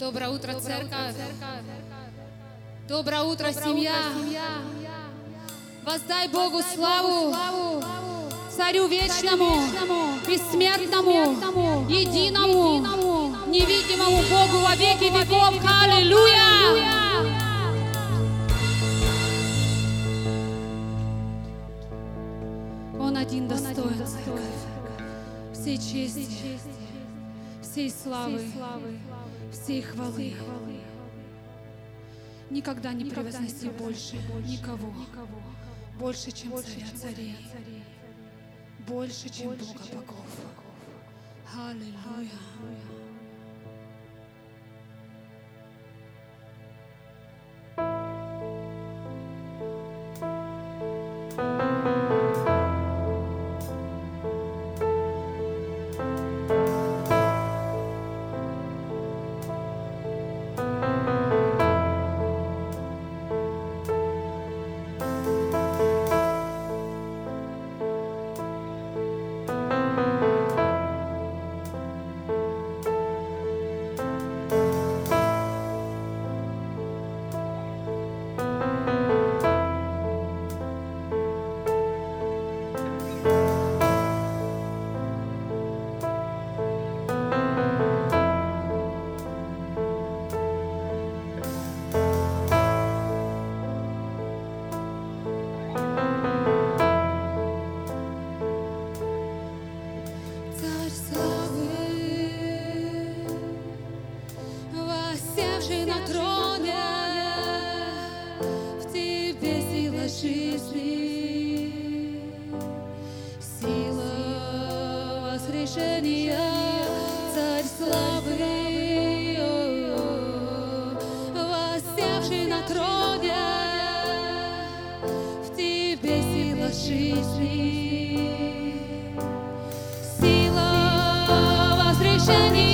Доброе утро, церковь. Доброе утро, семья. Воздай Богу славу, Царю вечному, бессмертному, единому, невидимому Богу во веки веков. Аллилуйя! Он один достоин, церковь, всей чести, всей славы, всей хвалы. Никогда не превозноси больше никого, больше, чем царя царей, больше, чем Бога богов. Аллилуйя. Тебе сила жизни, сила воскрешения, Царь славы, воссевший на троне, в тебе сила жизни. Сила воскрешения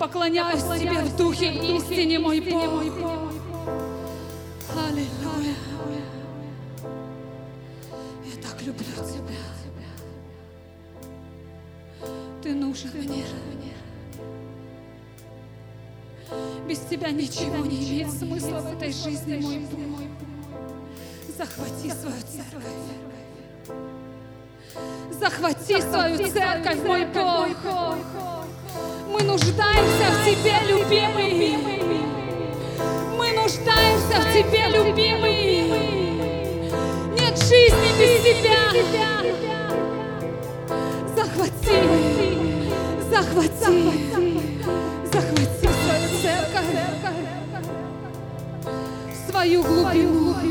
Я поклоняюсь Тебе в духе и истине, мой Бог. Аллилуйя. Я так люблю Тебя. Ты нужен мне. Без Тебя ничего не имеет смысла в этой жизни, мой Бог. Захвати свою церковь. Захвати свою церковь, мой Бог. Мы нуждаемся в Тебе, любимый. Мы нуждаемся в Тебе, любимый. Нет жизни без Тебя. Захвати, захвати, захвати свою церковь, свою глубину.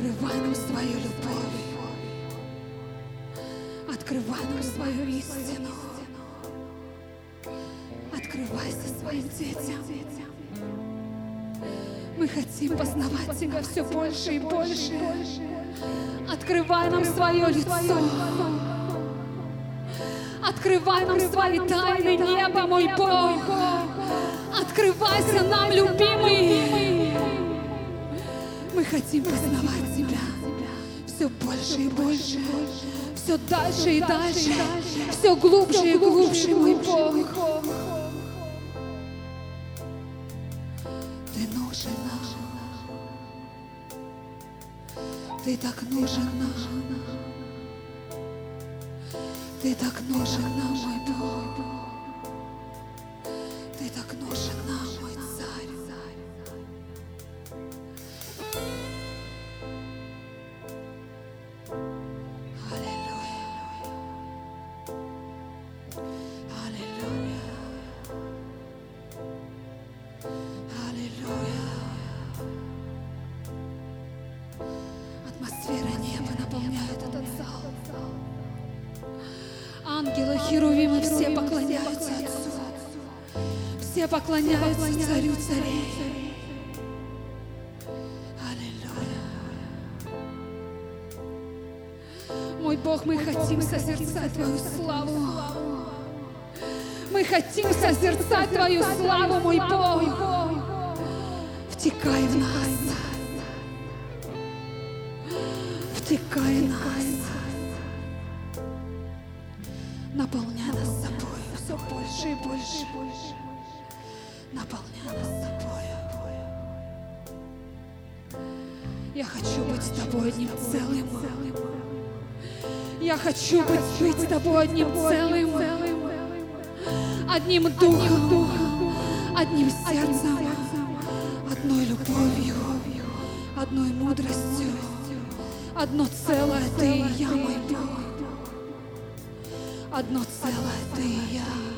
Открывай нам свою любовь. Открывай нам свою истину. Открывайся своим детям. Мы хотим познавать Тебя все больше и больше. Открывай нам свое лицо. Открывай нам свои тайны неба, мой Бог. Открывайся нам, любимый. Мы хотим познавать Тебя все больше и больше, все дальше и дальше, все глубже и глубже, мой Бог. Ты нужен нам. Ты так нужен нам. Ты так нужен нам, мой Бог. Все поклоняются Царю царей. Аллилуйя. Мой Бог, мы хотим созерцать Твою славу. Мы хотим созерцать Твою славу, мой Бог. Втекай в нас. Втекай в нас. Наполняй нас собой все больше и больше. Наполняй нас собой. Я хочу быть с тобой одним целым. Я хочу быть, быть с тобой одним целым. Одним духом, одним сердцем, одной любовью, одной мудростью. Одно целое ты и я, мой Бог. Одно целое ты и я.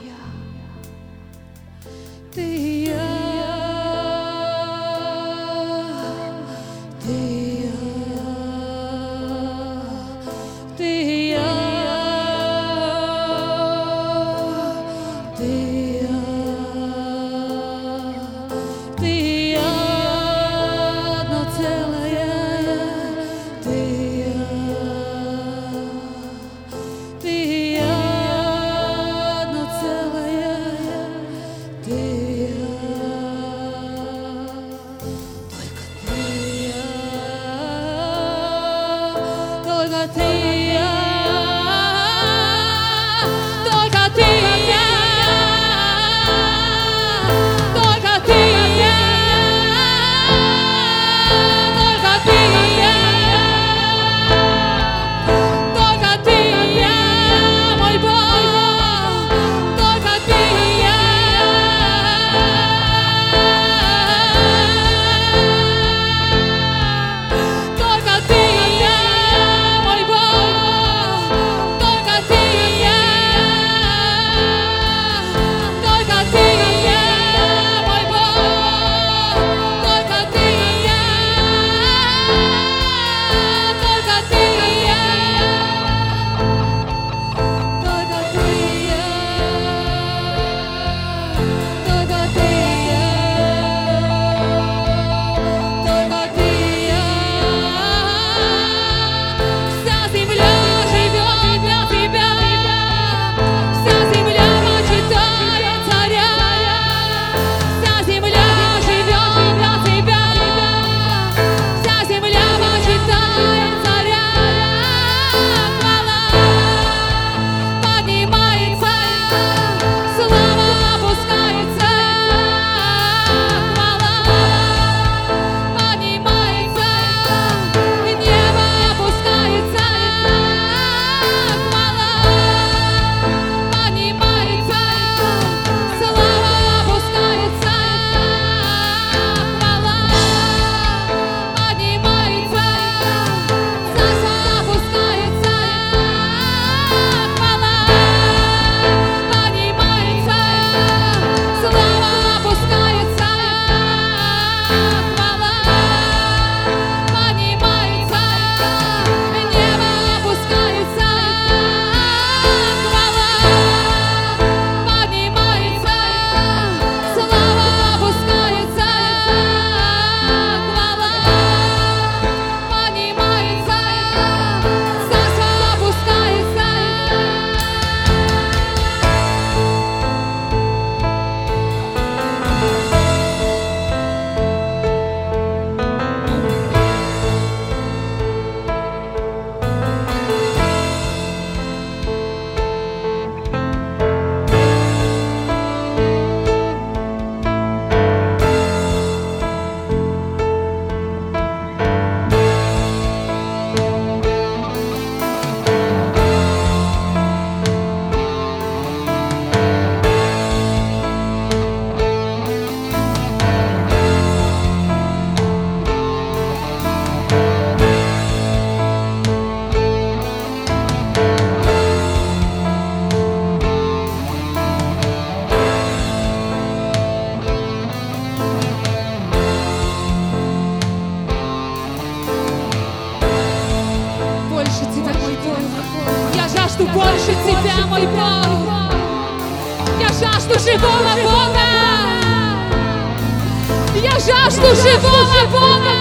живого Бога!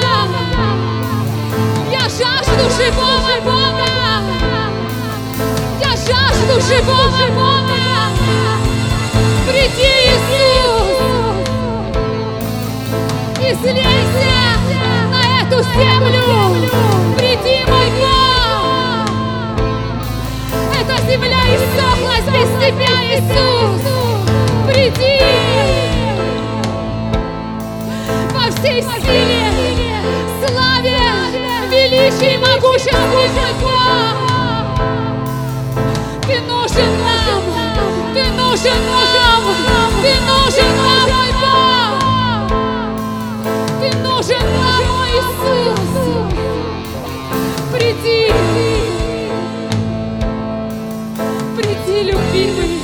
Я жажду живого Бога! Я жажду живого Бога! Приди, Иисус! И слейся на эту землю! Приди, мой Бог! Эта земля иссохлась без тебя, Иисус! Приди! всей силе, славе, величии и могуществу Бога. Ты нужен нам, ты нужен нам, ты нужен нам, мой Бог. Ты нужен нам, мой Иисус. Приди, приди, любимый.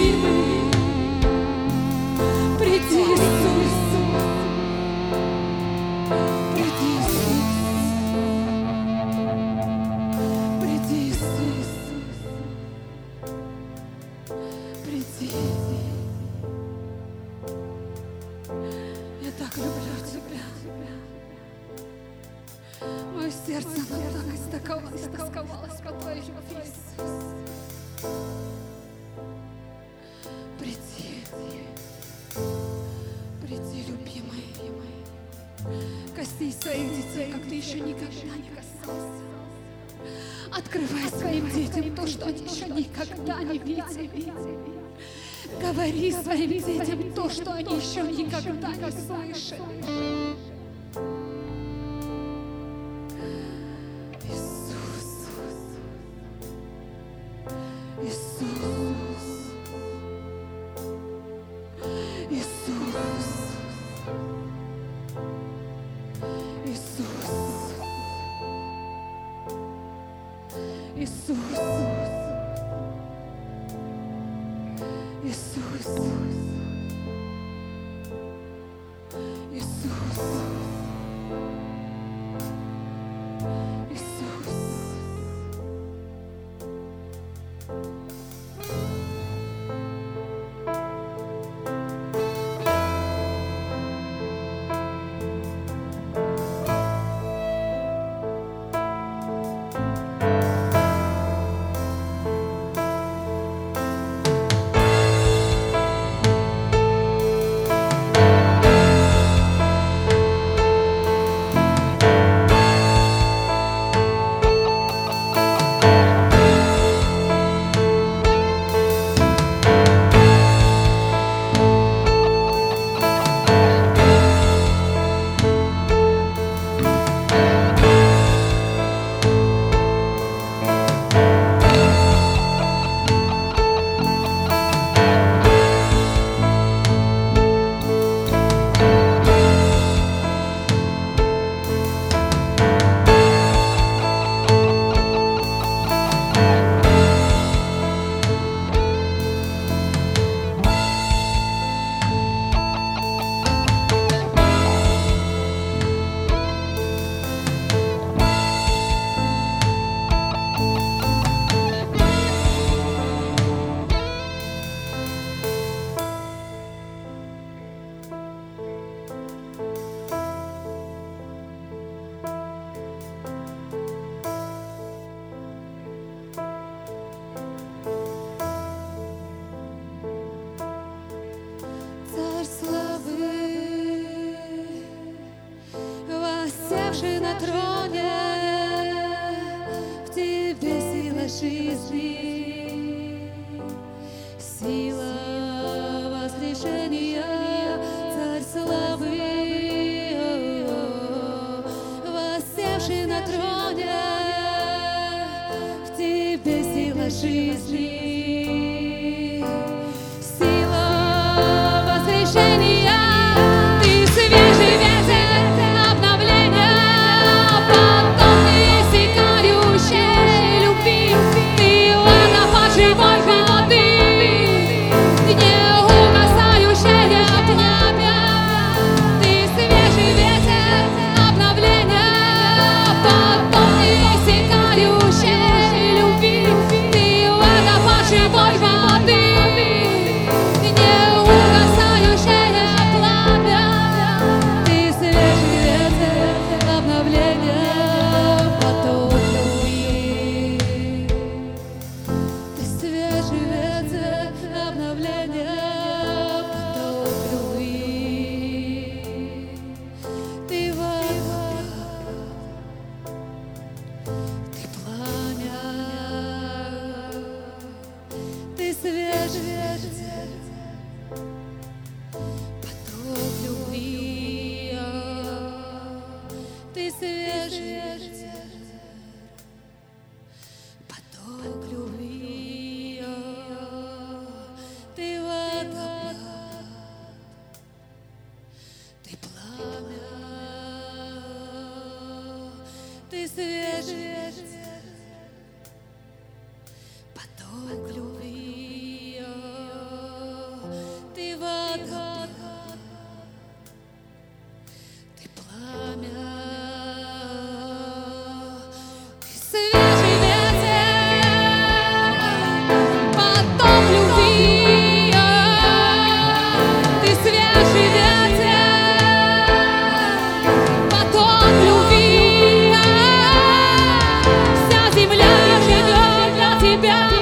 Божий на троне. 别